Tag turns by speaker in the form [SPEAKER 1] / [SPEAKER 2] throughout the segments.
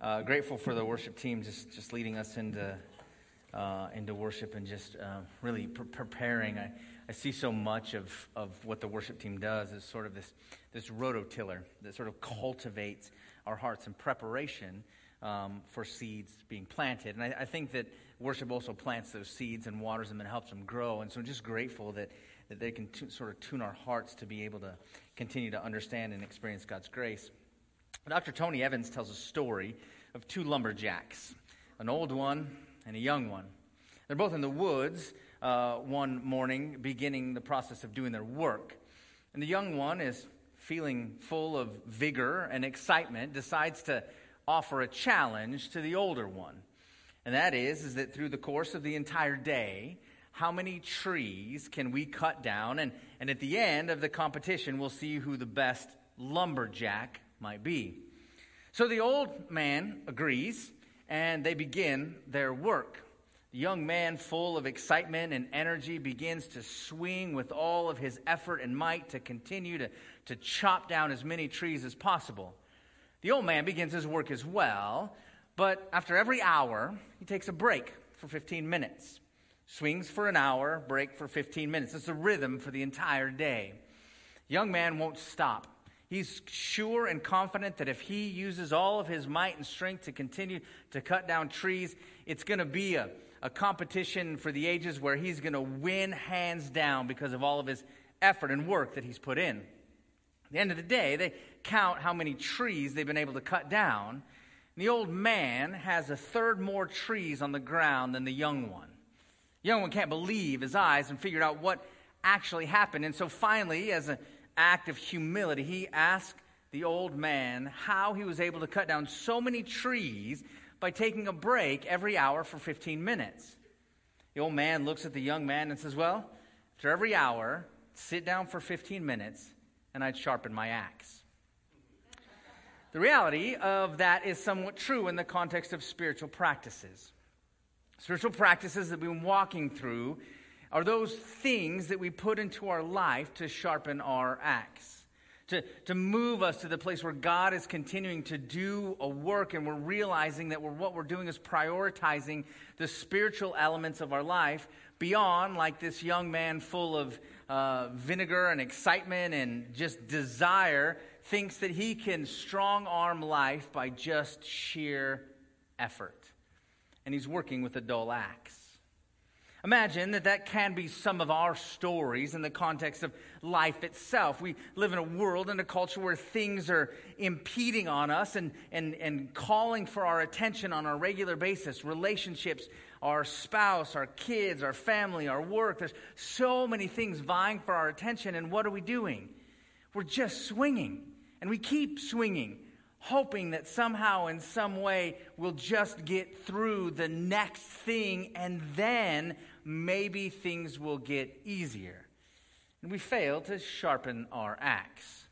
[SPEAKER 1] Uh, grateful for the worship team just, just leading us into, uh, into worship and just uh, really pre- preparing. I, I see so much of, of what the worship team does is sort of this, this rototiller that sort of cultivates our hearts in preparation um, for seeds being planted. And I, I, think that worship also plants those seeds and waters them and helps them grow. And so I'm just grateful that, that they can t- sort of tune our hearts to be able to continue to understand and experience God's grace. Dr. Tony Evans tells a story of two lumberjacks, an old one and a young one. They're both in the woods uh, one morning, beginning the process of doing their work. And the young one is feeling full of vigor and excitement, decides to offer a challenge to the older one. And that is, is that through the course of the entire day, how many trees can we cut down? And, and at the end of the competition, we'll see who the best lumberjack might be. So the old man agrees, and they begin their work. The young man, full of excitement and energy, begins to swing with all of his effort and might to continue to, to chop down as many trees as possible. The old man begins his work as well, but after every hour, he takes a break for 15 minutes. Swings for an hour, break for 15 minutes. It's a rhythm for the entire day. young man won't stop. He's sure and confident that if he uses all of his might and strength to continue to cut down trees, it's going to be a, a competition for the ages where he's going to win hands down because of all of his effort and work that he's put in. At the end of the day, they count how many trees they've been able to cut down. And the old man has a third more trees on the ground than the young one. The young one can't believe his eyes and figured out what actually happened. And so finally, as a act of humility, he asked the old man how he was able to cut down so many trees by taking a break every hour for 15 minutes. The old man looks at the young man and says, Well, after every hour, sit down for 15 minutes and I'd sharpen my axe. The reality of that is somewhat true in the context of spiritual practices. Spiritual practices that we've been walking through are those things that we put into our life to sharpen our axe, to, to move us to the place where God is continuing to do a work and we're realizing that we're, what we're doing is prioritizing the spiritual elements of our life beyond like this young man full of uh, vinegar and excitement and just desire thinks that he can strong arm life by just sheer effort. And he's working with a dull axe. Imagine that that can be some of our stories in the context of life itself. We live in a world and a culture where things are impeding on us and, and, and calling for our attention on a regular basis. Relationships, our spouse, our kids, our family, our work. There's so many things vying for our attention. And what are we doing? We're just swinging. And we keep swinging hoping that somehow, in some way, we'll just get through the next thing and then maybe things will get easier. And we fail to sharpen our axe.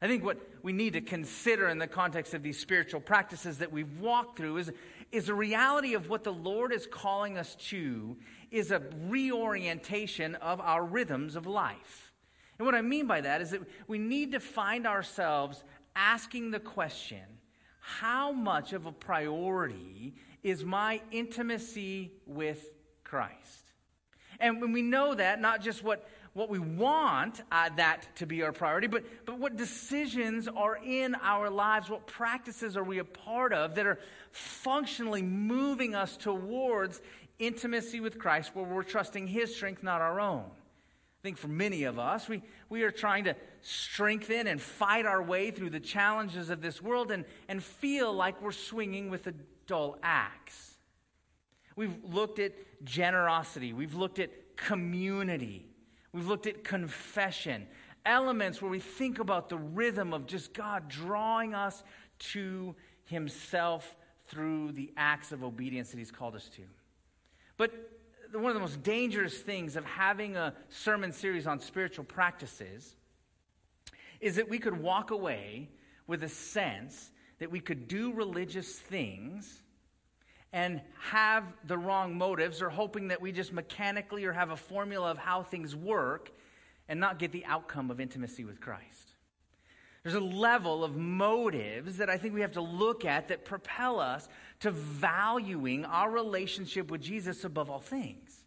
[SPEAKER 1] I think what we need to consider in the context of these spiritual practices that we've walked through is, is a reality of what the Lord is calling us to is a reorientation of our rhythms of life. And what I mean by that is that we need to find ourselves asking the question how much of a priority is my intimacy with Christ? And when we know that, not just what, what we want uh, that to be our priority, but, but what decisions are in our lives, what practices are we a part of that are functionally moving us towards intimacy with Christ where we're trusting His strength, not our own. I think for many of us, we, we are trying to strengthen and fight our way through the challenges of this world and, and feel like we're swinging with a dull axe. We've looked at generosity, we've looked at community, we've looked at confession, elements where we think about the rhythm of just God drawing us to Himself through the acts of obedience that He's called us to. But one of the most dangerous things of having a sermon series on spiritual practices is that we could walk away with a sense that we could do religious things and have the wrong motives or hoping that we just mechanically or have a formula of how things work and not get the outcome of intimacy with Christ. There's a level of motives that I think we have to look at that propel us to valuing our relationship with Jesus above all things.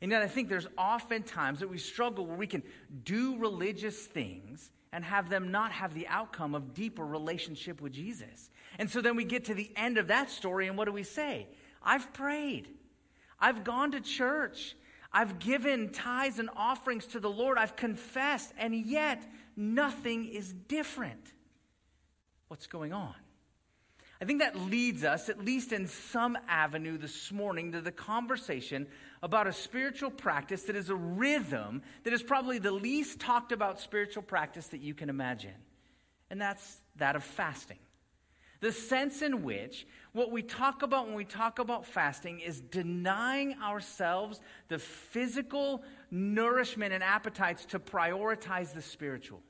[SPEAKER 1] And yet, I think there's often times that we struggle where we can do religious things and have them not have the outcome of deeper relationship with Jesus. And so then we get to the end of that story, and what do we say? I've prayed. I've gone to church. I've given tithes and offerings to the Lord. I've confessed, and yet nothing is different. What's going on? I think that leads us, at least in some avenue this morning, to the conversation about a spiritual practice that is a rhythm that is probably the least talked about spiritual practice that you can imagine. And that's that of fasting. The sense in which what we talk about when we talk about fasting is denying ourselves the physical nourishment and appetites to prioritize the spiritual.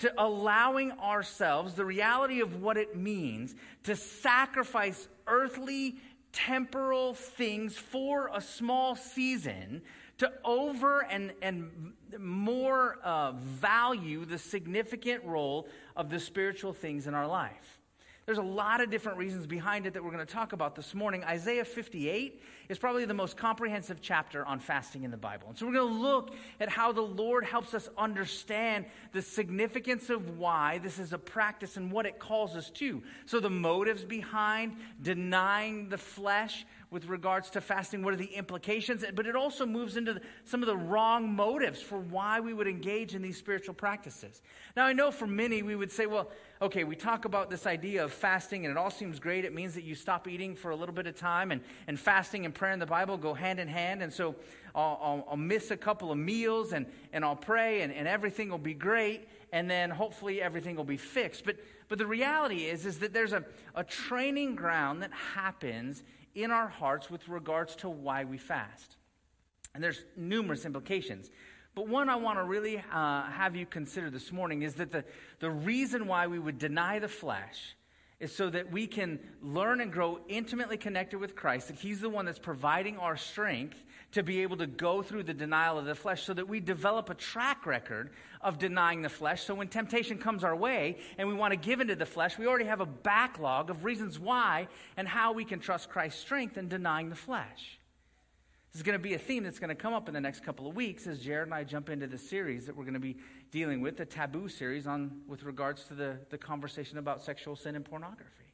[SPEAKER 1] To allowing ourselves the reality of what it means to sacrifice earthly, temporal things for a small season to over and, and more uh, value the significant role of the spiritual things in our life. There's a lot of different reasons behind it that we're going to talk about this morning. Isaiah 58 is probably the most comprehensive chapter on fasting in the Bible. And so we're going to look at how the Lord helps us understand the significance of why this is a practice and what it calls us to. So the motives behind denying the flesh, with regards to fasting. What are the implications? But it also moves into some of the wrong motives for why we would engage in these spiritual practices. Now, I know for many, we would say, well, okay, we talk about this idea of fasting, and it all seems great. It means that you stop eating for a little bit of time, and, and fasting and prayer in the Bible go hand in hand. And so I'll, I'll, I'll miss a couple of meals, and, and I'll pray, and, and everything will be great and then hopefully everything will be fixed. But, but the reality is, is that there's a, a training ground that happens in our hearts with regards to why we fast. And there's numerous implications. But one I want to really uh, have you consider this morning is that the, the reason why we would deny the flesh is so that we can learn and grow intimately connected with Christ, that He's the one that's providing our strength to be able to go through the denial of the flesh, so that we develop a track record of denying the flesh. So when temptation comes our way and we want to give into the flesh, we already have a backlog of reasons why and how we can trust Christ's strength in denying the flesh. This is going to be a theme that's going to come up in the next couple of weeks as Jared and I jump into the series that we're going to be dealing with, the taboo series on with regards to the, the conversation about sexual sin and pornography.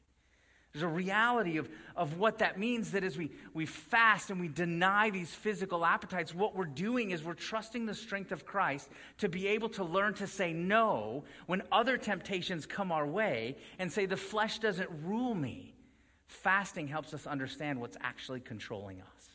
[SPEAKER 1] There's a reality of, of what that means that as we, we fast and we deny these physical appetites, what we're doing is we're trusting the strength of Christ to be able to learn to say no when other temptations come our way and say, the flesh doesn't rule me. Fasting helps us understand what's actually controlling us.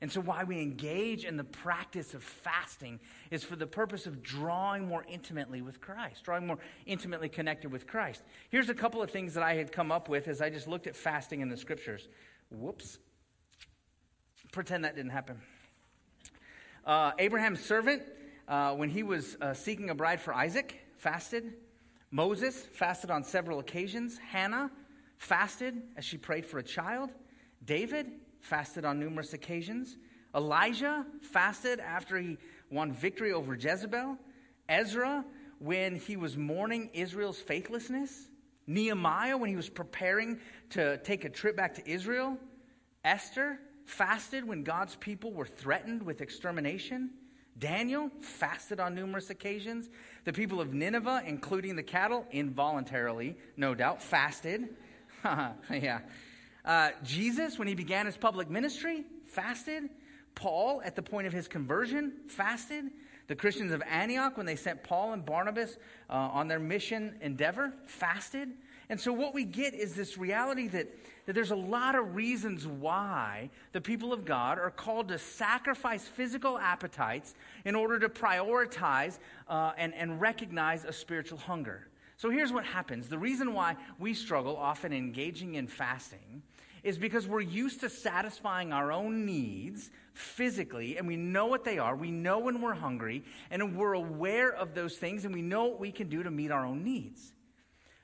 [SPEAKER 1] And so, why we engage in the practice of fasting is for the purpose of drawing more intimately with Christ, drawing more intimately connected with Christ. Here's a couple of things that I had come up with as I just looked at fasting in the scriptures. Whoops. Pretend that didn't happen. Uh, Abraham's servant, uh, when he was uh, seeking a bride for Isaac, fasted. Moses fasted on several occasions. Hannah fasted as she prayed for a child. David fasted on numerous occasions. Elijah fasted after he won victory over Jezebel. Ezra, when he was mourning Israel's faithlessness. Nehemiah, when he was preparing to take a trip back to Israel. Esther fasted when God's people were threatened with extermination. Daniel fasted on numerous occasions. The people of Nineveh, including the cattle, involuntarily, no doubt, fasted. yeah. Uh, Jesus, when he began his public ministry, fasted. Paul, at the point of his conversion, fasted. The Christians of Antioch, when they sent Paul and Barnabas uh, on their mission endeavor, fasted. And so, what we get is this reality that, that there's a lot of reasons why the people of God are called to sacrifice physical appetites in order to prioritize uh, and, and recognize a spiritual hunger. So, here's what happens the reason why we struggle often engaging in fasting is because we're used to satisfying our own needs physically, and we know what they are. We know when we're hungry, and we're aware of those things, and we know what we can do to meet our own needs.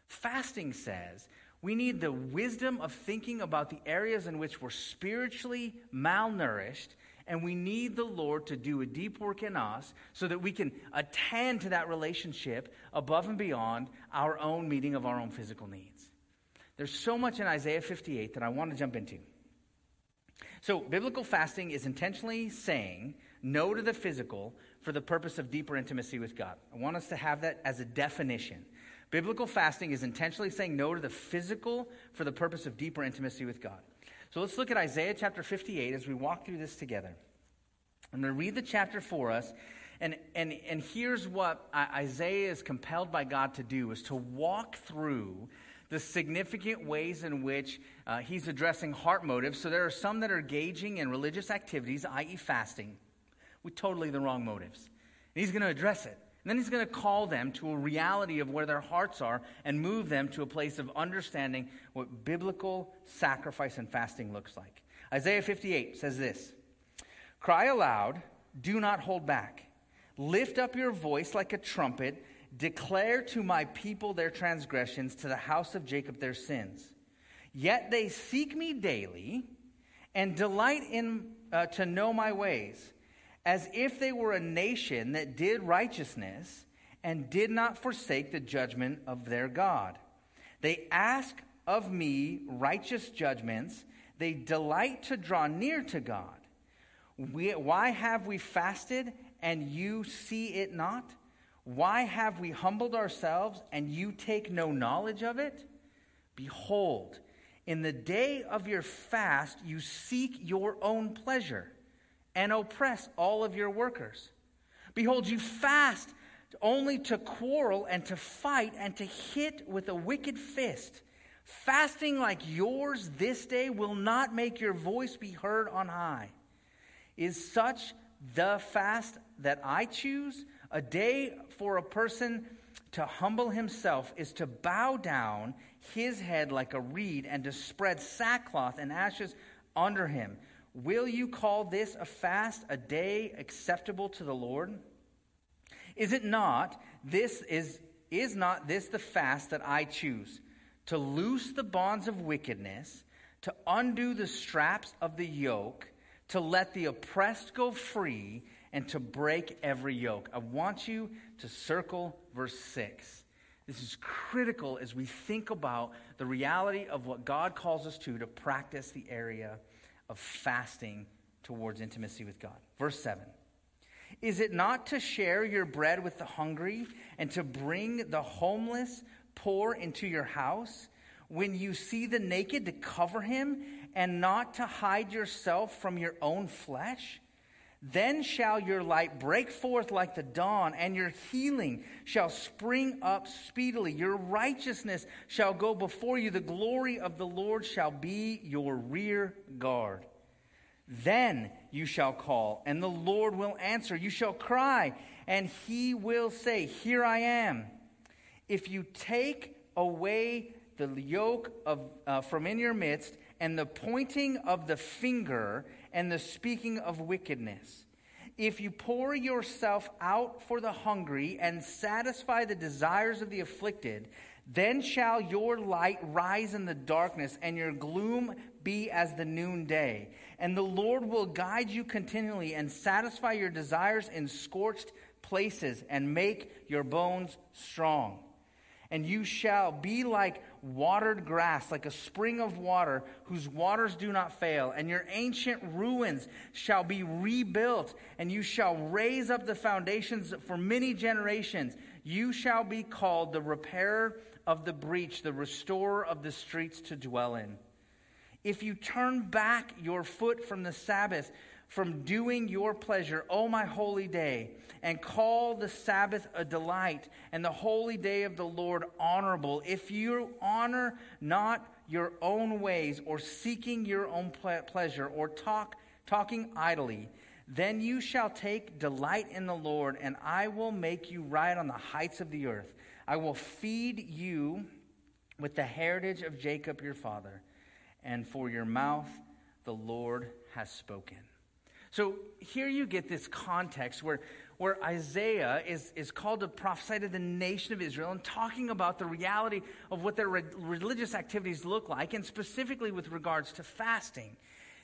[SPEAKER 1] Fasting says we need the wisdom of thinking about the areas in which we're spiritually malnourished And we need the Lord to do a deep work in us so that we can attend to that relationship above and beyond our own meeting of our own physical needs. There's so much in Isaiah 58 that I want to jump into. So, biblical fasting is intentionally saying no to the physical for the purpose of deeper intimacy with God. I want us to have that as a definition. Biblical fasting is intentionally saying no to the physical for the purpose of deeper intimacy with God. So let's look at Isaiah chapter 58 as we walk through this together. I'm going to read the chapter for us. And, and, and here's what Isaiah is compelled by God to do is to walk through the significant ways in which uh, he's addressing heart motives. So there are some that are gauging in religious activities, i.e., fasting, with totally the wrong motives. And he's going to address it. And then he's going to call them to a reality of where their hearts are and move them to a place of understanding what biblical sacrifice and fasting looks like. Isaiah 58 says this Cry aloud, do not hold back. Lift up your voice like a trumpet. Declare to my people their transgressions, to the house of Jacob their sins. Yet they seek me daily and delight in uh, to know my ways as if they were a nation that did righteousness and did not forsake the judgment of their God. They ask of me righteous judgments, they delight to draw near to God. We, why have we fasted and you see it not? Why have we humbled ourselves and you take no knowledge of it? Behold, in the day of your fast, you seek your own pleasure and oppress all of your workers. Behold, you fast only to quarrel and to fight and to hit with a wicked fist. Fasting like yours this day will not make your voice be heard on high. Is such the fast that I choose? A day for a person to humble himself is to bow down his head like a reed and to spread sackcloth and ashes under him. Will you call this a fast, a day acceptable to the Lord? Is it not this is is not this the fast that I choose to loose the bonds of wickedness, to undo the straps of the yoke, to let the oppressed go free and to break every yoke. I want you to circle verse 6. This is critical as we think about the reality of what God calls us to to practice the area of fasting towards intimacy with God. Verse 7 Is it not to share your bread with the hungry and to bring the homeless poor into your house? When you see the naked, to cover him and not to hide yourself from your own flesh? Then shall your light break forth like the dawn, and your healing shall spring up speedily. Your righteousness shall go before you. The glory of the Lord shall be your rear guard. Then you shall call, and the Lord will answer. You shall cry, and he will say, Here I am. If you take away the yoke of, uh, from in your midst, and the pointing of the finger, and the speaking of wickedness. If you pour yourself out for the hungry and satisfy the desires of the afflicted, then shall your light rise in the darkness and your gloom be as the noonday. And the Lord will guide you continually and satisfy your desires in scorched places and make your bones strong. And you shall be like watered grass, like a spring of water whose waters do not fail. And your ancient ruins shall be rebuilt, and you shall raise up the foundations for many generations. You shall be called the repairer of the breach, the restorer of the streets to dwell in. If you turn back your foot from the Sabbath, from doing your pleasure, O my holy day, and call the Sabbath a delight and the holy day of the Lord honorable. If you honor not your own ways or seeking your own ple- pleasure or talk talking idly, then you shall take delight in the Lord, and I will make you ride on the heights of the earth. I will feed you with the heritage of Jacob your father, and for your mouth the Lord has spoken. So here you get this context where, where Isaiah is, is called to prophesy to the nation of Israel and talking about the reality of what their re- religious activities look like, and specifically with regards to fasting.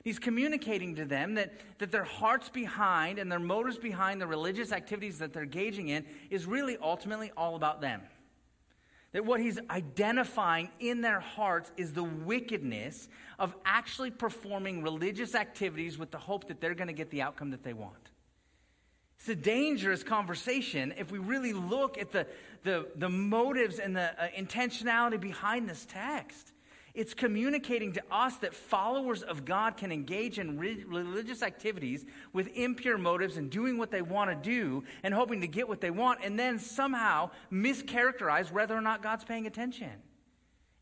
[SPEAKER 1] He's communicating to them that, that their hearts behind and their motives behind the religious activities that they're engaging in is really ultimately all about them. That what he's identifying in their hearts is the wickedness of actually performing religious activities with the hope that they're going to get the outcome that they want. It's a dangerous conversation if we really look at the, the, the motives and the uh, intentionality behind this text. It's communicating to us that followers of God can engage in re- religious activities with impure motives and doing what they want to do and hoping to get what they want, and then somehow mischaracterize whether or not God's paying attention.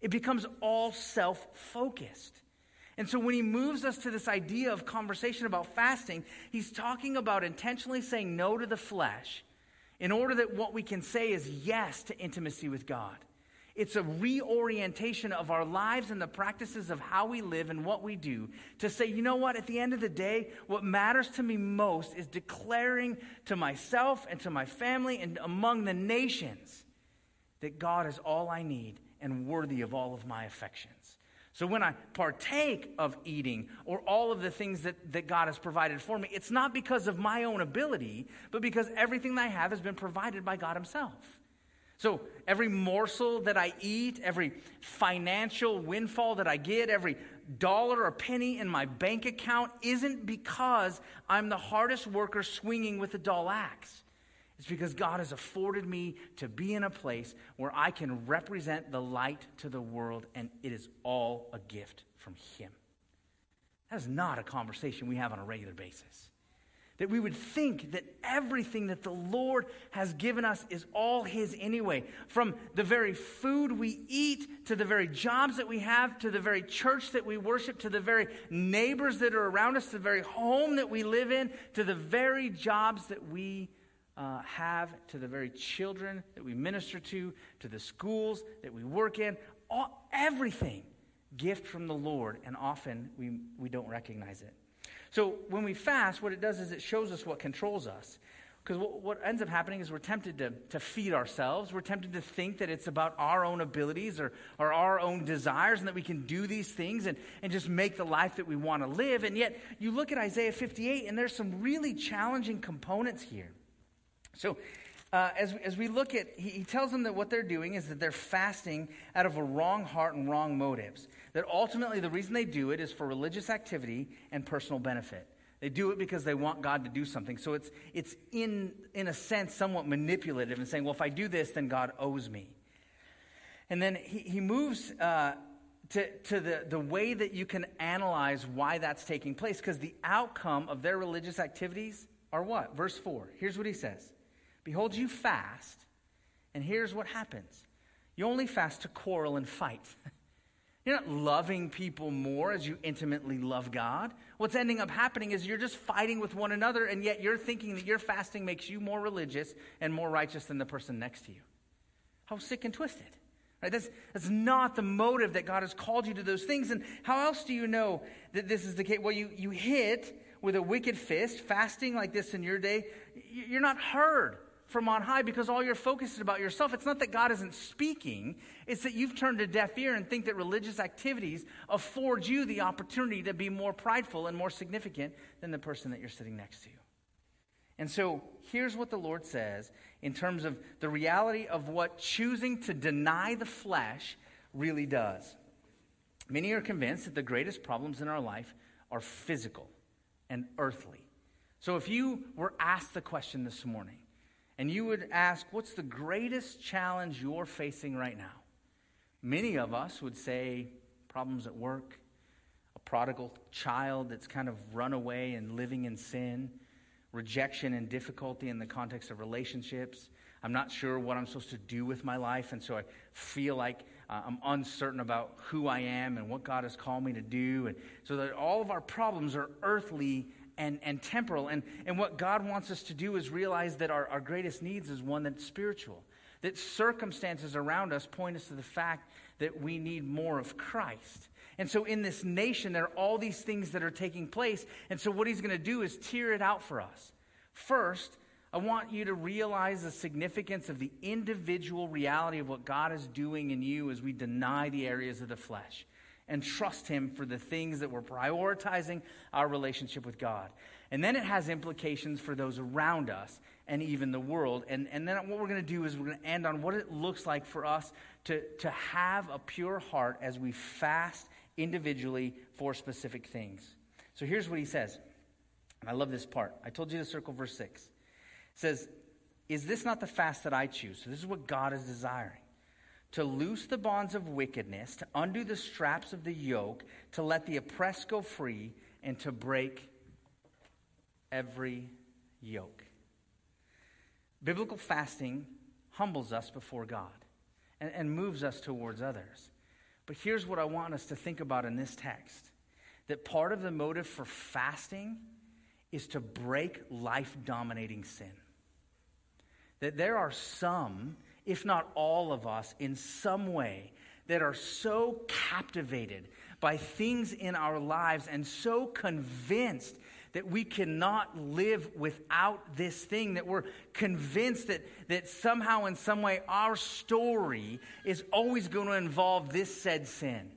[SPEAKER 1] It becomes all self focused. And so when he moves us to this idea of conversation about fasting, he's talking about intentionally saying no to the flesh in order that what we can say is yes to intimacy with God. It's a reorientation of our lives and the practices of how we live and what we do to say, you know what, at the end of the day, what matters to me most is declaring to myself and to my family and among the nations that God is all I need and worthy of all of my affections. So when I partake of eating or all of the things that, that God has provided for me, it's not because of my own ability, but because everything that I have has been provided by God Himself. So every morsel that I eat, every financial windfall that I get, every dollar or penny in my bank account isn't because I'm the hardest worker swinging with a dull axe. It's because God has afforded me to be in a place where I can represent the light to the world, and it is all a gift from Him. That is not a conversation we have on a regular basis. That we would think that everything that the Lord has given us is all His anyway. From the very food we eat, to the very jobs that we have, to the very church that we worship, to the very neighbors that are around us, to the very home that we live in, to the very jobs that we uh, have, to the very children that we minister to, to the schools that we work in. All, everything gift from the Lord, and often we, we don't recognize it. So when we fast, what it does is it shows us what controls us. Because what, what, ends up happening is we're tempted to, to feed ourselves. We're tempted to think that it's about our own abilities or, or our own desires and that we can do these things and, and just make the life that we want to live. And yet, you look at Isaiah 58, and there's some really challenging components here. So, uh, as, as we look at, he, he tells them that what they're doing is that they're fasting out of a wrong heart and wrong motives. That ultimately the reason they do it is for religious activity and personal benefit. They do it because they want God to do something. So it's, it's in, in a sense, somewhat manipulative and saying, well, if I do this, then God owes me. And then he, he moves uh, to, to the, the way that you can analyze why that's taking place, because the outcome of their religious activities are what? Verse 4. Here's what he says Behold, you fast, and here's what happens you only fast to quarrel and fight. You're not loving people more as you intimately love God. What's ending up happening is you're just fighting with one another, and yet you're thinking that your fasting makes you more religious and more righteous than the person next to you. How sick and twisted. Right? That's, that's not the motive that God has called you to those things. And how else do you know that this is the case? Well, you, you hit with a wicked fist, fasting like this in your day, you're not heard from on high because all your focus is about yourself. It's not that God isn't speaking, it's that you've turned a deaf ear and think that religious activities afford you the opportunity to be more prideful and more significant than the person that you're sitting next to. And so here's what the Lord says in terms of the reality of what choosing to deny the flesh really does. Many are convinced that the greatest problems in our life are physical and earthly. So if you were asked the question this morning, and you would ask, What's the greatest challenge you're facing right now? Many of us would say, Problems at work, a prodigal child that's kind of run away and living in sin, rejection and difficulty in the context of relationships. I'm not sure what I'm supposed to do with my life, and so I feel like uh, I'm uncertain about who I am and what God has called me to do. And so that all of our problems are earthly and, and temporal. And, and what God wants us to do is realize that our, our greatest needs is one that's spiritual. That circumstances around us point us to the fact that we need more of Christ. And so in this nation, there are all these things that are taking place. And so what he's going to do is tear it out for us. First, I want you to realize the significance of the individual reality of what God is doing in you as we deny the areas of the flesh. And trust Him for the things that we're prioritizing our relationship with God. And then it has implications for those around us and even the world. And, and then what we're going to do is we're going to end on what it looks like for us to, to have a pure heart as we fast individually for specific things. So here's what he says. And I love this part. I told you to circle verse 6. It says, Is this not the fast that I choose? So this is what God is desiring to loose the bonds of wickedness, to undo the straps of the yoke, to let the oppressed go free, and to break every yoke. Biblical fasting humbles us before God and, and moves us towards others. But here's what I want us to think about in this text that part of the motive for fasting is to break life dominating sin. That there are some, if not all of us, in some way, that are so captivated by things in our lives and so convinced that we cannot live without this thing, that we're convinced that, that somehow, in some way, our story is always going to involve this said sin.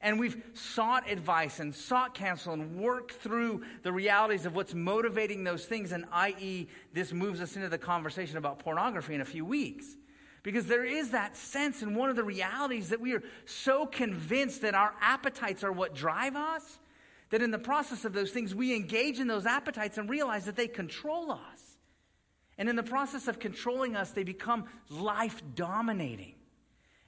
[SPEAKER 1] And we've sought advice and sought counsel and worked through the realities of what's motivating those things, and i.e., this moves us into the conversation about pornography in a few weeks. Because there is that sense in one of the realities that we are so convinced that our appetites are what drive us that in the process of those things, we engage in those appetites and realize that they control us. And in the process of controlling us, they become life dominating.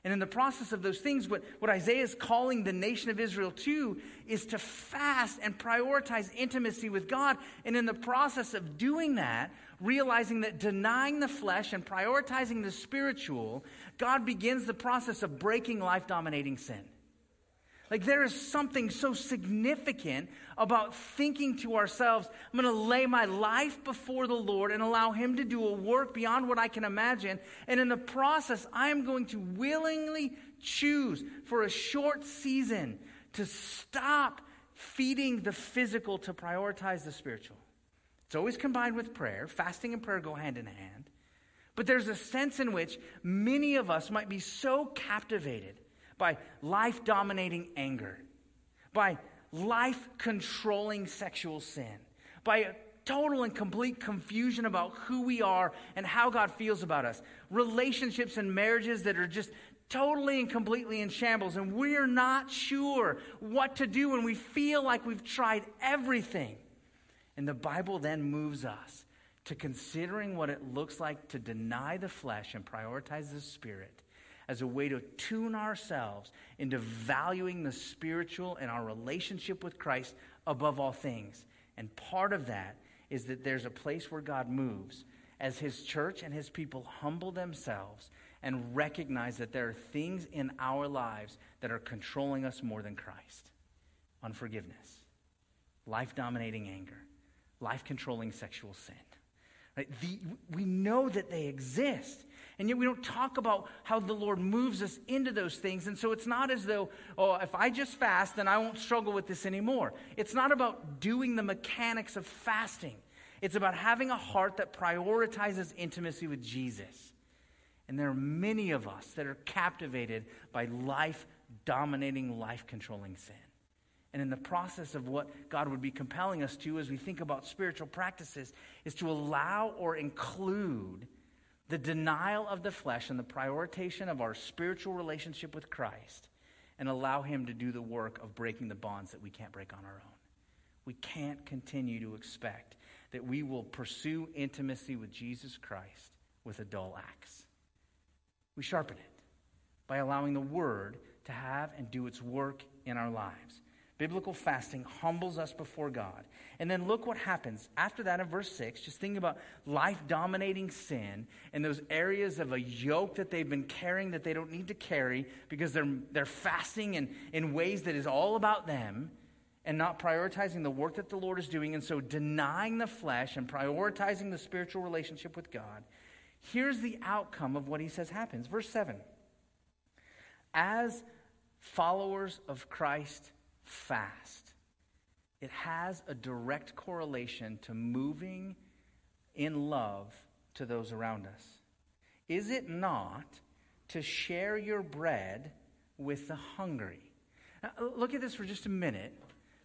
[SPEAKER 1] And in the process of those things, what, what Isaiah is calling the nation of Israel to is to fast and prioritize intimacy with God. And in the process of doing that, realizing that denying the flesh and prioritizing the spiritual, God begins the process of breaking life dominating sin. Like there is something so significant about thinking to ourselves, I'm going to lay my life before the Lord and allow Him to do a work beyond what I can imagine. And in the process, I am going to willingly choose for a short season to stop feeding the physical to prioritize the spiritual. It's always combined with prayer. Fasting and prayer go hand in hand. But there's a sense in which many of us might be so captivated by life dominating anger, by life controlling sexual sin, by a total and complete confusion about who we are and how God feels about us, relationships and marriages that are just totally and completely in shambles, and we're not sure what to do when we feel like we've tried everything. And the Bible then moves us to considering what it looks like to deny the flesh and prioritize the spirit as a way to tune ourselves into valuing the spiritual and our relationship with Christ above all things. And part of that is that there's a place where God moves as his church and his people humble themselves and recognize that there are things in our lives that are controlling us more than Christ. Unforgiveness, life dominating anger, life controlling sexual sin. Right? The, we know that they exist. And yet we don't talk about how the Lord moves us into those things. And so it's not as though, oh, if I just fast, then I won't struggle with this anymore. It's not about doing the mechanics of fasting, it's about having a heart that prioritizes intimacy with Jesus. And there are many of us that are captivated by life dominating, life controlling sin. And in the process of what God would be compelling us to as we think about spiritual practices is to allow or include the denial of the flesh and the prioritization of our spiritual relationship with Christ and allow Him to do the work of breaking the bonds that we can't break on our own. We can't continue to expect that we will pursue intimacy with Jesus Christ with a dull axe. We sharpen it by allowing the Word to have and do its work in our lives. Biblical fasting humbles us before God. And then look what happens. After that, in verse 6, just think about life dominating sin and those areas of a yoke that they've been carrying that they don't need to carry because they're, they're fasting in, in ways that is all about them and not prioritizing the work that the Lord is doing. And so denying the flesh and prioritizing the spiritual relationship with God. Here's the outcome of what he says happens. Verse 7 As followers of Christ, fast, it has a direct correlation to moving in love to those around us. Is it not to share your bread with the hungry? Now, look at this for just a minute,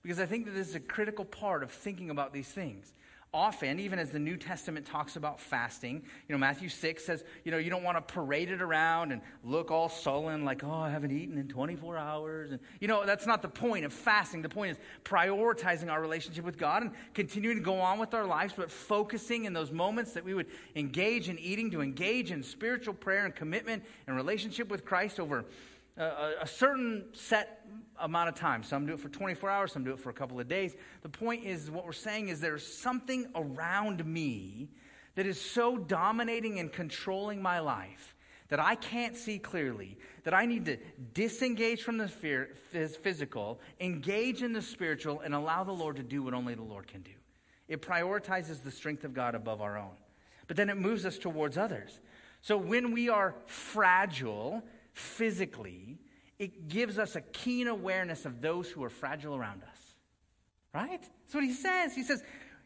[SPEAKER 1] because I think that this is a critical part of thinking about these things often, even as the New Testament talks about fasting, you know, Matthew 6 says, you know, you don't want to parade it around and look all sullen like, oh, I haven't eaten in 24 hours. And, you know, that's not the point of fasting. The point is prioritizing our relationship with God and continuing to go on with our lives, but focusing in those moments that we would engage in eating, to engage in spiritual prayer and commitment and relationship with Christ over a, a certain set amount of time. Some do it for 24 hours, some do it for a couple of days. The point is, what we're saying is there's something around me that is so dominating and controlling my life that I can't see clearly, that I need to disengage from the fear, physical, engage in the spiritual, and allow the Lord to do what only the Lord can do. It prioritizes the strength of God above our own. But then it moves us towards others. So when we are fragile physically, it gives us a keen awareness of those who are fragile around us. Right? That's what he says. He says,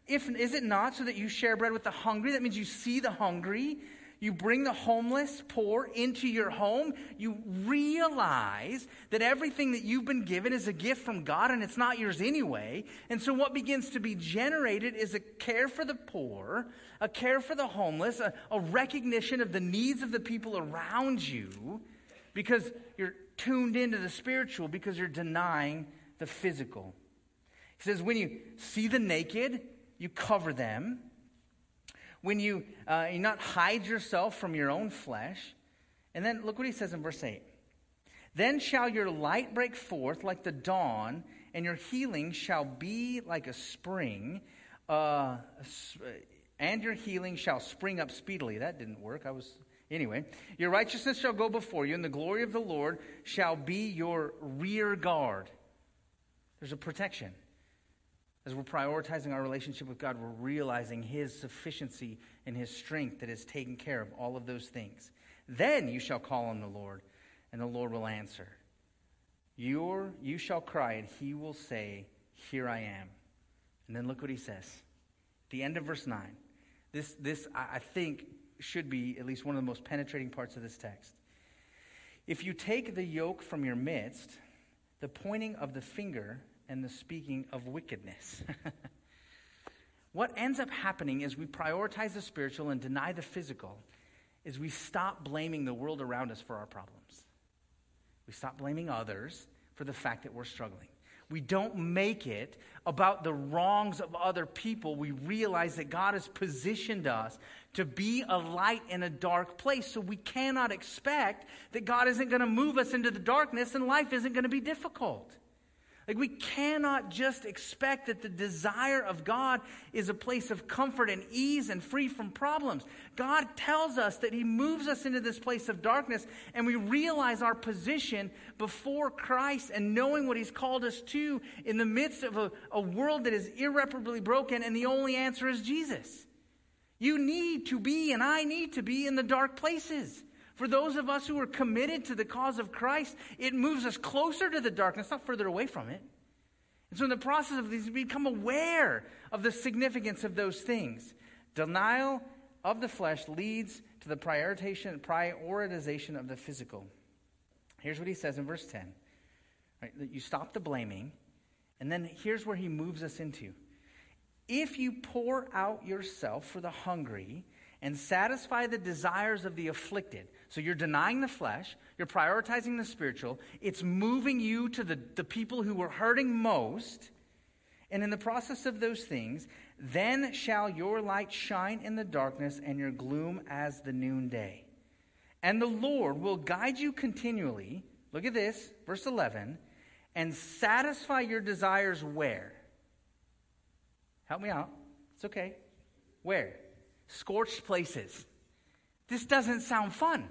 [SPEAKER 1] if, is it not so that you share bread with the hungry? That means you see the hungry. You bring the homeless, poor into your home. You realize that everything that you've been given is a gift from God and it's not yours anyway. And so, what begins to be generated is a care for the poor, a care for the homeless, a, a recognition of the needs of the people around you because you're tuned into the spiritual because you're denying the physical. He says, when you see the naked, you cover them. When you, uh, you not hide yourself from your own flesh. And then look what he says in verse 8. Then shall your light break forth like the dawn, and your healing shall be like a spring, uh, and your healing shall spring up speedily. That didn't work. I was Anyway, your righteousness shall go before you, and the glory of the Lord shall be your rear guard. There's a protection. As we're prioritizing our relationship with God, we're realizing His sufficiency and His strength that has taken care of all of those things. Then you shall call on the Lord, and the Lord will answer. Your, you shall cry, and He will say, Here I am. And then look what He says. the end of verse 9. This, this I think, should be at least one of the most penetrating parts of this text. If you take the yoke from your midst, the pointing of the finger and the speaking of wickedness. what ends up happening is we prioritize the spiritual and deny the physical is we stop blaming the world around us for our problems. We stop blaming others for the fact that we're struggling we don't make it about the wrongs of other people. We realize that God has positioned us to be a light in a dark place. So we cannot expect that God isn't going to move us into the darkness and life isn't going to be difficult. Like, we cannot just expect that the desire of God is a place of comfort and ease and free from problems. God tells us that He moves us into this place of darkness, and we realize our position before Christ and knowing what He's called us to in the midst of a, a world that is irreparably broken, and the only answer is Jesus. You need to be, and I need to be, in the dark places. For those of us who are committed to the cause of Christ, it moves us closer to the darkness, not further away from it. And so, in the process of these, we become aware of the significance of those things. Denial of the flesh leads to the prioritization, prioritization of the physical. Here's what he says in verse 10 right, that you stop the blaming, and then here's where he moves us into. If you pour out yourself for the hungry and satisfy the desires of the afflicted, so you're denying the flesh, you're prioritizing the spiritual, it's moving you to the, the people who are hurting most. And in the process of those things, then shall your light shine in the darkness and your gloom as the noonday. And the Lord will guide you continually. Look at this, verse 11, and satisfy your desires where? Help me out. It's okay. Where? Scorched places. This doesn't sound fun.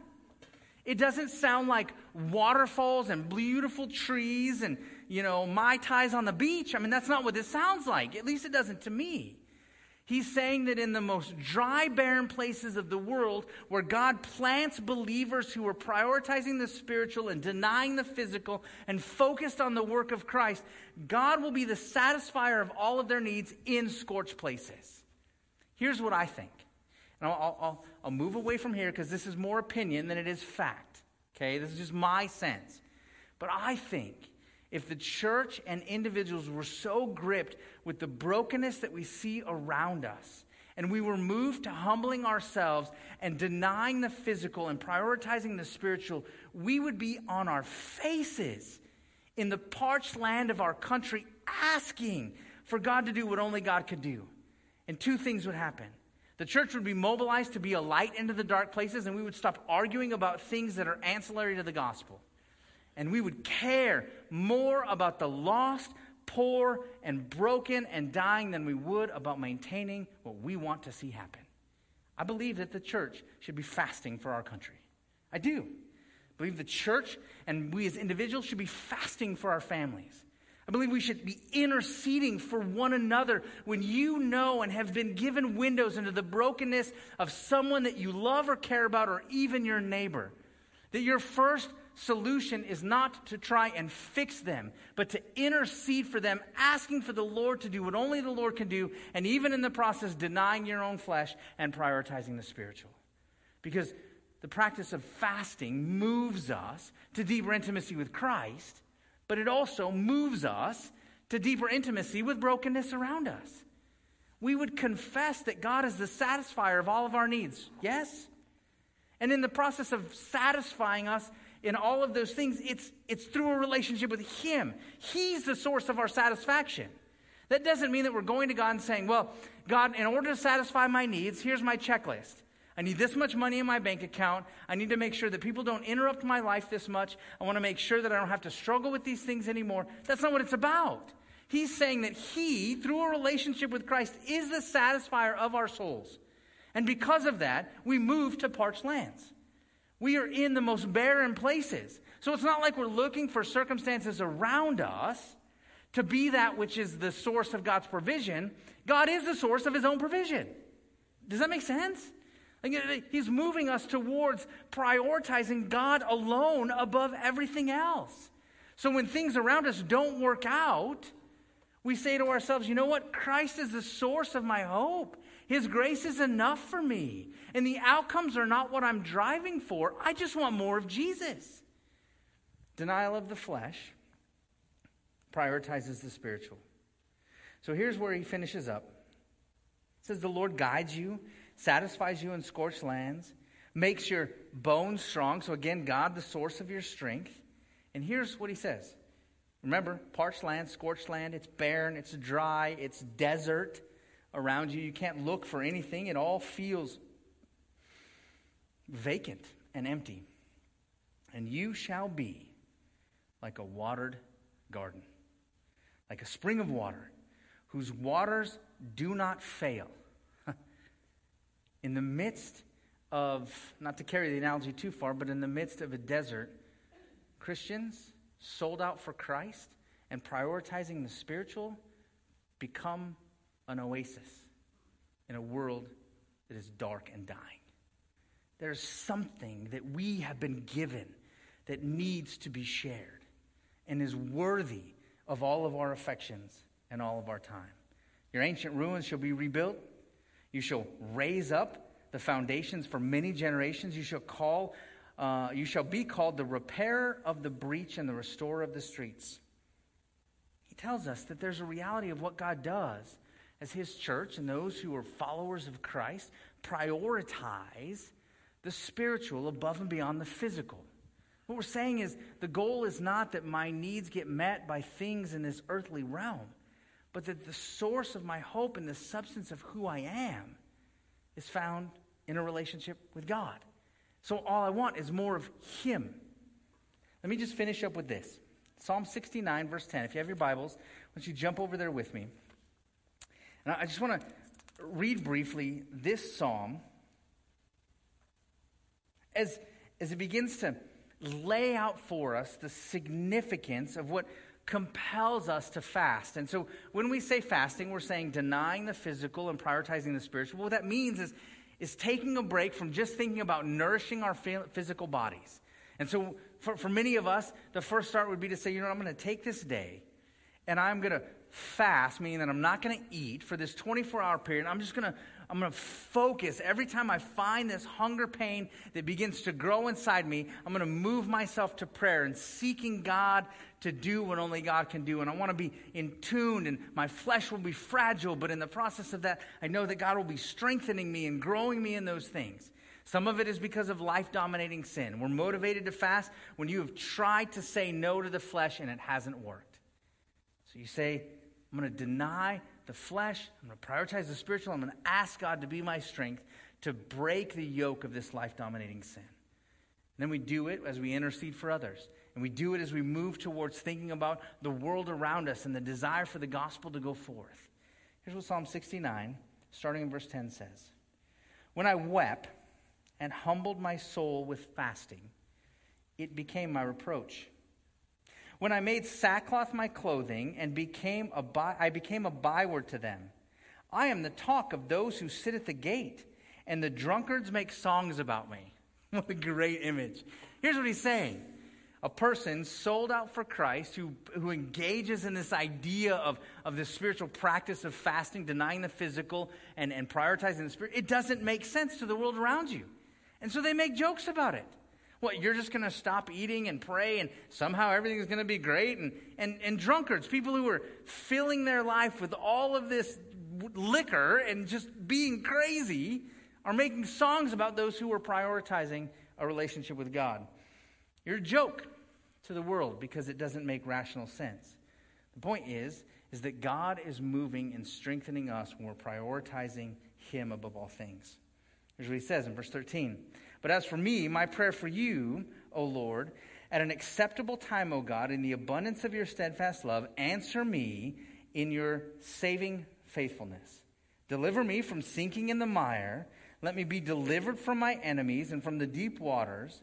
[SPEAKER 1] It doesn't sound like waterfalls and beautiful trees and, you know, Mai Tais on the beach. I mean, that's not what this sounds like. At least it doesn't to me. He's saying that in the most dry, barren places of the world, where God plants believers who are prioritizing the spiritual and denying the physical and focused on the work of Christ, God will be the satisfier of all of their needs in scorched places. Here's what I think. And I'll, I'll, I'll move away from here because this is more opinion than it is fact. Okay, this is just my sense. But I think if the church and individuals were so gripped with the brokenness that we see around us, and we were moved to humbling ourselves and denying the physical and prioritizing the spiritual, we would be on our faces in the parched land of our country asking for God to do what only God could do. And two things would happen. The church would be mobilized to be a light into the dark places, and we would stop arguing about things that are ancillary to the gospel. And we would care more about the lost, poor, and broken and dying than we would about maintaining what we want to see happen. I believe that the church should be fasting for our country. I do. I believe the church and we as individuals should be fasting for our families. I believe we should be interceding for one another when you know and have been given windows into the brokenness of someone that you love or care about, or even your neighbor. That your first solution is not to try and fix them, but to intercede for them, asking for the Lord to do what only the Lord can do, and even in the process, denying your own flesh and prioritizing the spiritual. Because the practice of fasting moves us to deeper intimacy with Christ but it also moves us to deeper intimacy with brokenness around us. We would confess that God is the satisfier of all of our needs. Yes? And in the process of satisfying us in all of those things, it's, it's through a relationship with Him. He's the source of our satisfaction. That doesn't mean that we're going to God and saying, Well, God, in order to satisfy my needs, here's my checklist. I need this much money in my bank account. I need to make sure that people don't interrupt my life this much. I want to make sure that I don't have to struggle with these things anymore. That's not what it's about. He's saying that He, through a relationship with Christ, is the satisfier of our souls. And because of that, we move to parched lands. We are in the most barren places. So it's not like we're looking for circumstances around us to be that which is the source of God's provision. God is the source of His own provision. Does that make sense? He's moving us towards prioritizing God alone above everything else. So when things around us don't work out, we say to ourselves, you know what? Christ is the source of my hope. His grace is enough for me. And the outcomes are not what I'm driving for. I just want more of Jesus. Denial of the flesh prioritizes the spiritual. So here's where he finishes up. It says, The Lord guides you satisfies you in scorched lands, makes your bones strong. So, again, God, the source of your strength. And here's what he says Remember, parched land, scorched land, it's barren, it's dry, it's desert around you. You can't look for anything, it all feels vacant and empty. And you shall be like a watered garden, like a spring of water whose waters do not fail in the midst of, not to carry the analogy too far, but in the midst of a desert, Christians sold out for Christ and prioritizing the spiritual become an oasis in a world that is dark and dying. There's something that we have been given that needs to be shared and is worthy of all of our affections and all of our time. Your ancient ruins shall be rebuilt, you shall raise up the foundations for many generations. You shall call, uh, you shall be called the repairer of the breach and the restorer of the streets. He tells us that there's a reality of what God does as his church and those who are followers of Christ prioritize the spiritual above and beyond the physical. What we're saying is the goal is not that my needs get met by things in this earthly realm but that the source of my hope and the substance of who I am is found in a relationship with God. So all I want is more of Him. Let me just finish up with this Psalm 69, verse 10. If you have your Bibles, why don't you jump over there with me? And I just want to read briefly this psalm as, as it begins to lay out for us the significance of what compels us to fast. And so when we say fasting, we're saying denying the physical and prioritizing the spiritual. What that means is, is taking a break from just thinking about nourishing our physical bodies. And so for, for many of us, the first start would be to say, you know, I'm going to take this day and I'm going to fast, meaning that I'm not going to eat for this 24 hour period. I'm just going to I'm going to focus. Every time I find this hunger pain that begins to grow inside me, I'm going to move myself to prayer and seeking God to do what only God can do. And I want to be in tune, and my flesh will be fragile, but in the process of that, I know that God will be strengthening me and growing me in those things. Some of it is because of life dominating sin. We're motivated to fast when you have tried to say no to the flesh and it hasn't worked. So you say, I'm going to deny the flesh, I'm going to prioritize the spiritual, I'm going to ask God to be my strength to break the yoke of this life dominating sin. And then we do it as we intercede for others. And we do it as we move towards thinking about the world around us and the desire for the gospel to go forth. Here's what Psalm 69, starting in verse 10, says When I wept and humbled my soul with fasting, it became my reproach. When I made sackcloth my clothing and became a by, I became a byword to them. I am the talk of those who sit at the gate, and the drunkards make songs about me. What a great image. Here's what he's saying a person sold out for Christ who, who engages in this idea of, of this spiritual practice of fasting, denying the physical, and, and prioritizing the spirit, it doesn't make sense to the world around you. And so they make jokes about it. What, you're just going to stop eating and pray and somehow everything's going to be great? And, and, and drunkards, people who are filling their life with all of this liquor and just being crazy, are making songs about those who are prioritizing a relationship with God. You're a joke to the world because it doesn't make rational sense. The point is, is that God is moving and strengthening us when we're prioritizing Him above all things. Here's what He says in verse 13. But as for me, my prayer for you, O Lord, at an acceptable time, O God, in the abundance of your steadfast love, answer me in your saving faithfulness. Deliver me from sinking in the mire. Let me be delivered from my enemies and from the deep waters.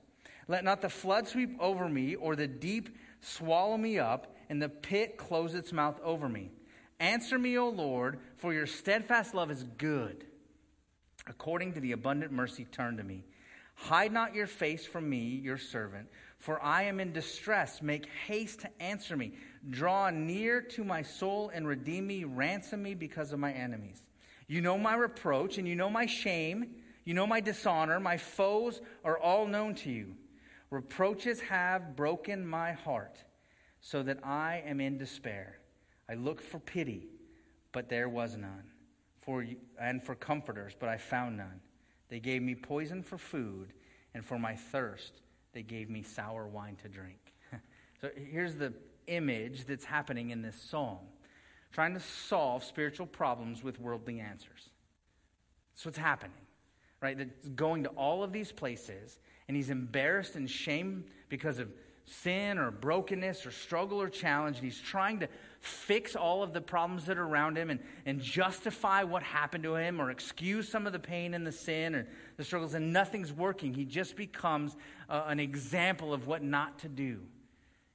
[SPEAKER 1] Let not the flood sweep over me or the deep swallow me up and the pit close its mouth over me. Answer me, O Lord, for your steadfast love is good. According to the abundant mercy, turn to me. Hide not your face from me, your servant, for I am in distress. Make haste to answer me. Draw near to my soul and redeem me. Ransom me because of my enemies. You know my reproach and you know my shame. You know my dishonor. My foes are all known to you. Reproaches have broken my heart so that I am in despair. I looked for pity, but there was none, for, and for comforters, but I found none. They gave me poison for food, and for my thirst, they gave me sour wine to drink. so here's the image that's happening in this song trying to solve spiritual problems with worldly answers. That's what's happening, right? That's going to all of these places, and he's embarrassed and shamed because of sin or brokenness or struggle or challenge, and he's trying to fix all of the problems that are around him and, and justify what happened to him or excuse some of the pain and the sin or the struggles, and nothing's working. He just becomes uh, an example of what not to do.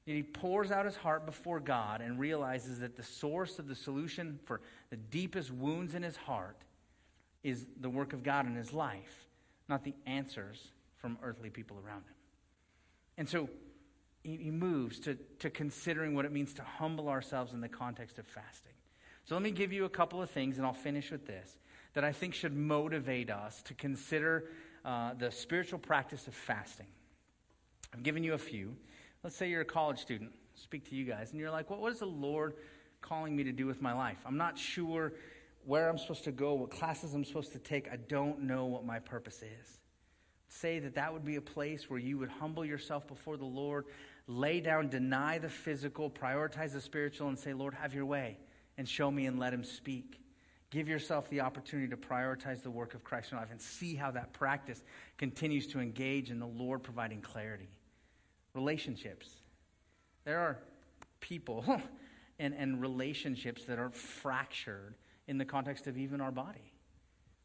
[SPEAKER 1] And he pours out his heart before God and realizes that the source of the solution for the deepest wounds in his heart is the work of God in his life, not the answers from earthly people around him. And so he moves to, to considering what it means to humble ourselves in the context of fasting. So let me give you a couple of things, and I'll finish with this, that I think should motivate us to consider uh, the spiritual practice of fasting. I've given you a few. Let's say you're a college student, speak to you guys, and you're like, what is the Lord calling me to do with my life? I'm not sure where I'm supposed to go, what classes I'm supposed to take. I don't know what my purpose is say that that would be a place where you would humble yourself before the Lord, lay down, deny the physical, prioritize the spiritual, and say, Lord, have your way, and show me and let him speak. Give yourself the opportunity to prioritize the work of Christ in your life and see how that practice continues to engage in the Lord providing clarity. Relationships. There are people and, and relationships that are fractured in the context of even our body.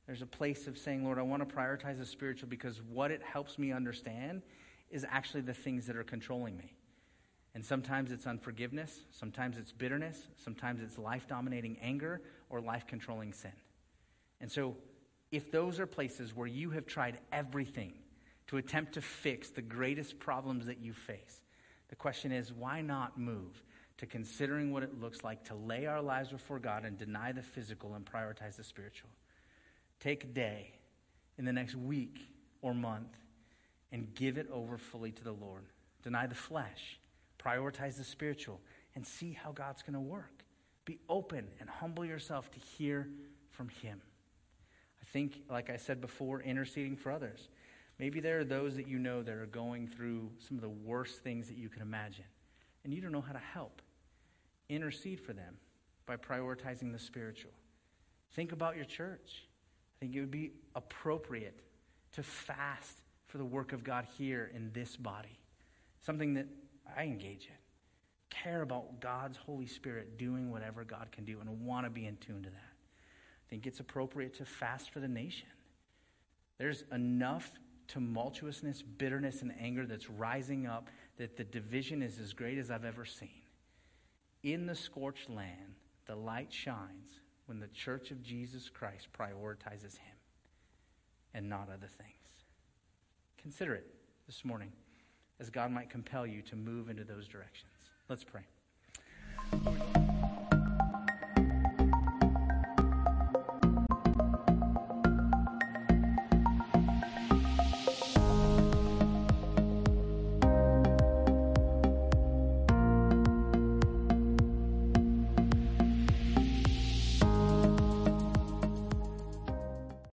[SPEAKER 1] There's a place of saying, Lord, I want to prioritize the spiritual because what it helps me understand is actually the things that are controlling me. And sometimes it's unforgiveness, sometimes it's bitterness, sometimes it's life dominating anger or life controlling sin. And so, if those are places where you have tried everything to attempt to fix the greatest problems that you face, the question is why not move to considering what it looks like to lay our lives before God and deny the physical and prioritize the spiritual? take a day in the next week or month and give it over fully to the Lord. Deny the flesh, prioritize the spiritual, and see how God's going to work. Be open and humble yourself to hear from Him. I think, like I said before, interceding for others. Maybe there are those that you know that are going through some of the worst things that you can imagine, and you don't know how to help. Intercede for them by prioritizing the spiritual. Think about your church. I think it would be appropriate to fast for the work of God here in this body, something that I engage in. Care about God's Holy Spirit doing whatever God can do and want to be in tune to that. I think it's appropriate to fast for the nation. There's enough tumultuousness, bitterness, and anger that's rising up that the division is as great as I've ever seen. In the scorched land, the light shines when the church of Jesus Christ prioritizes Him and not other things. Consider it this morning as God might compel you to move into those directions. Let's pray.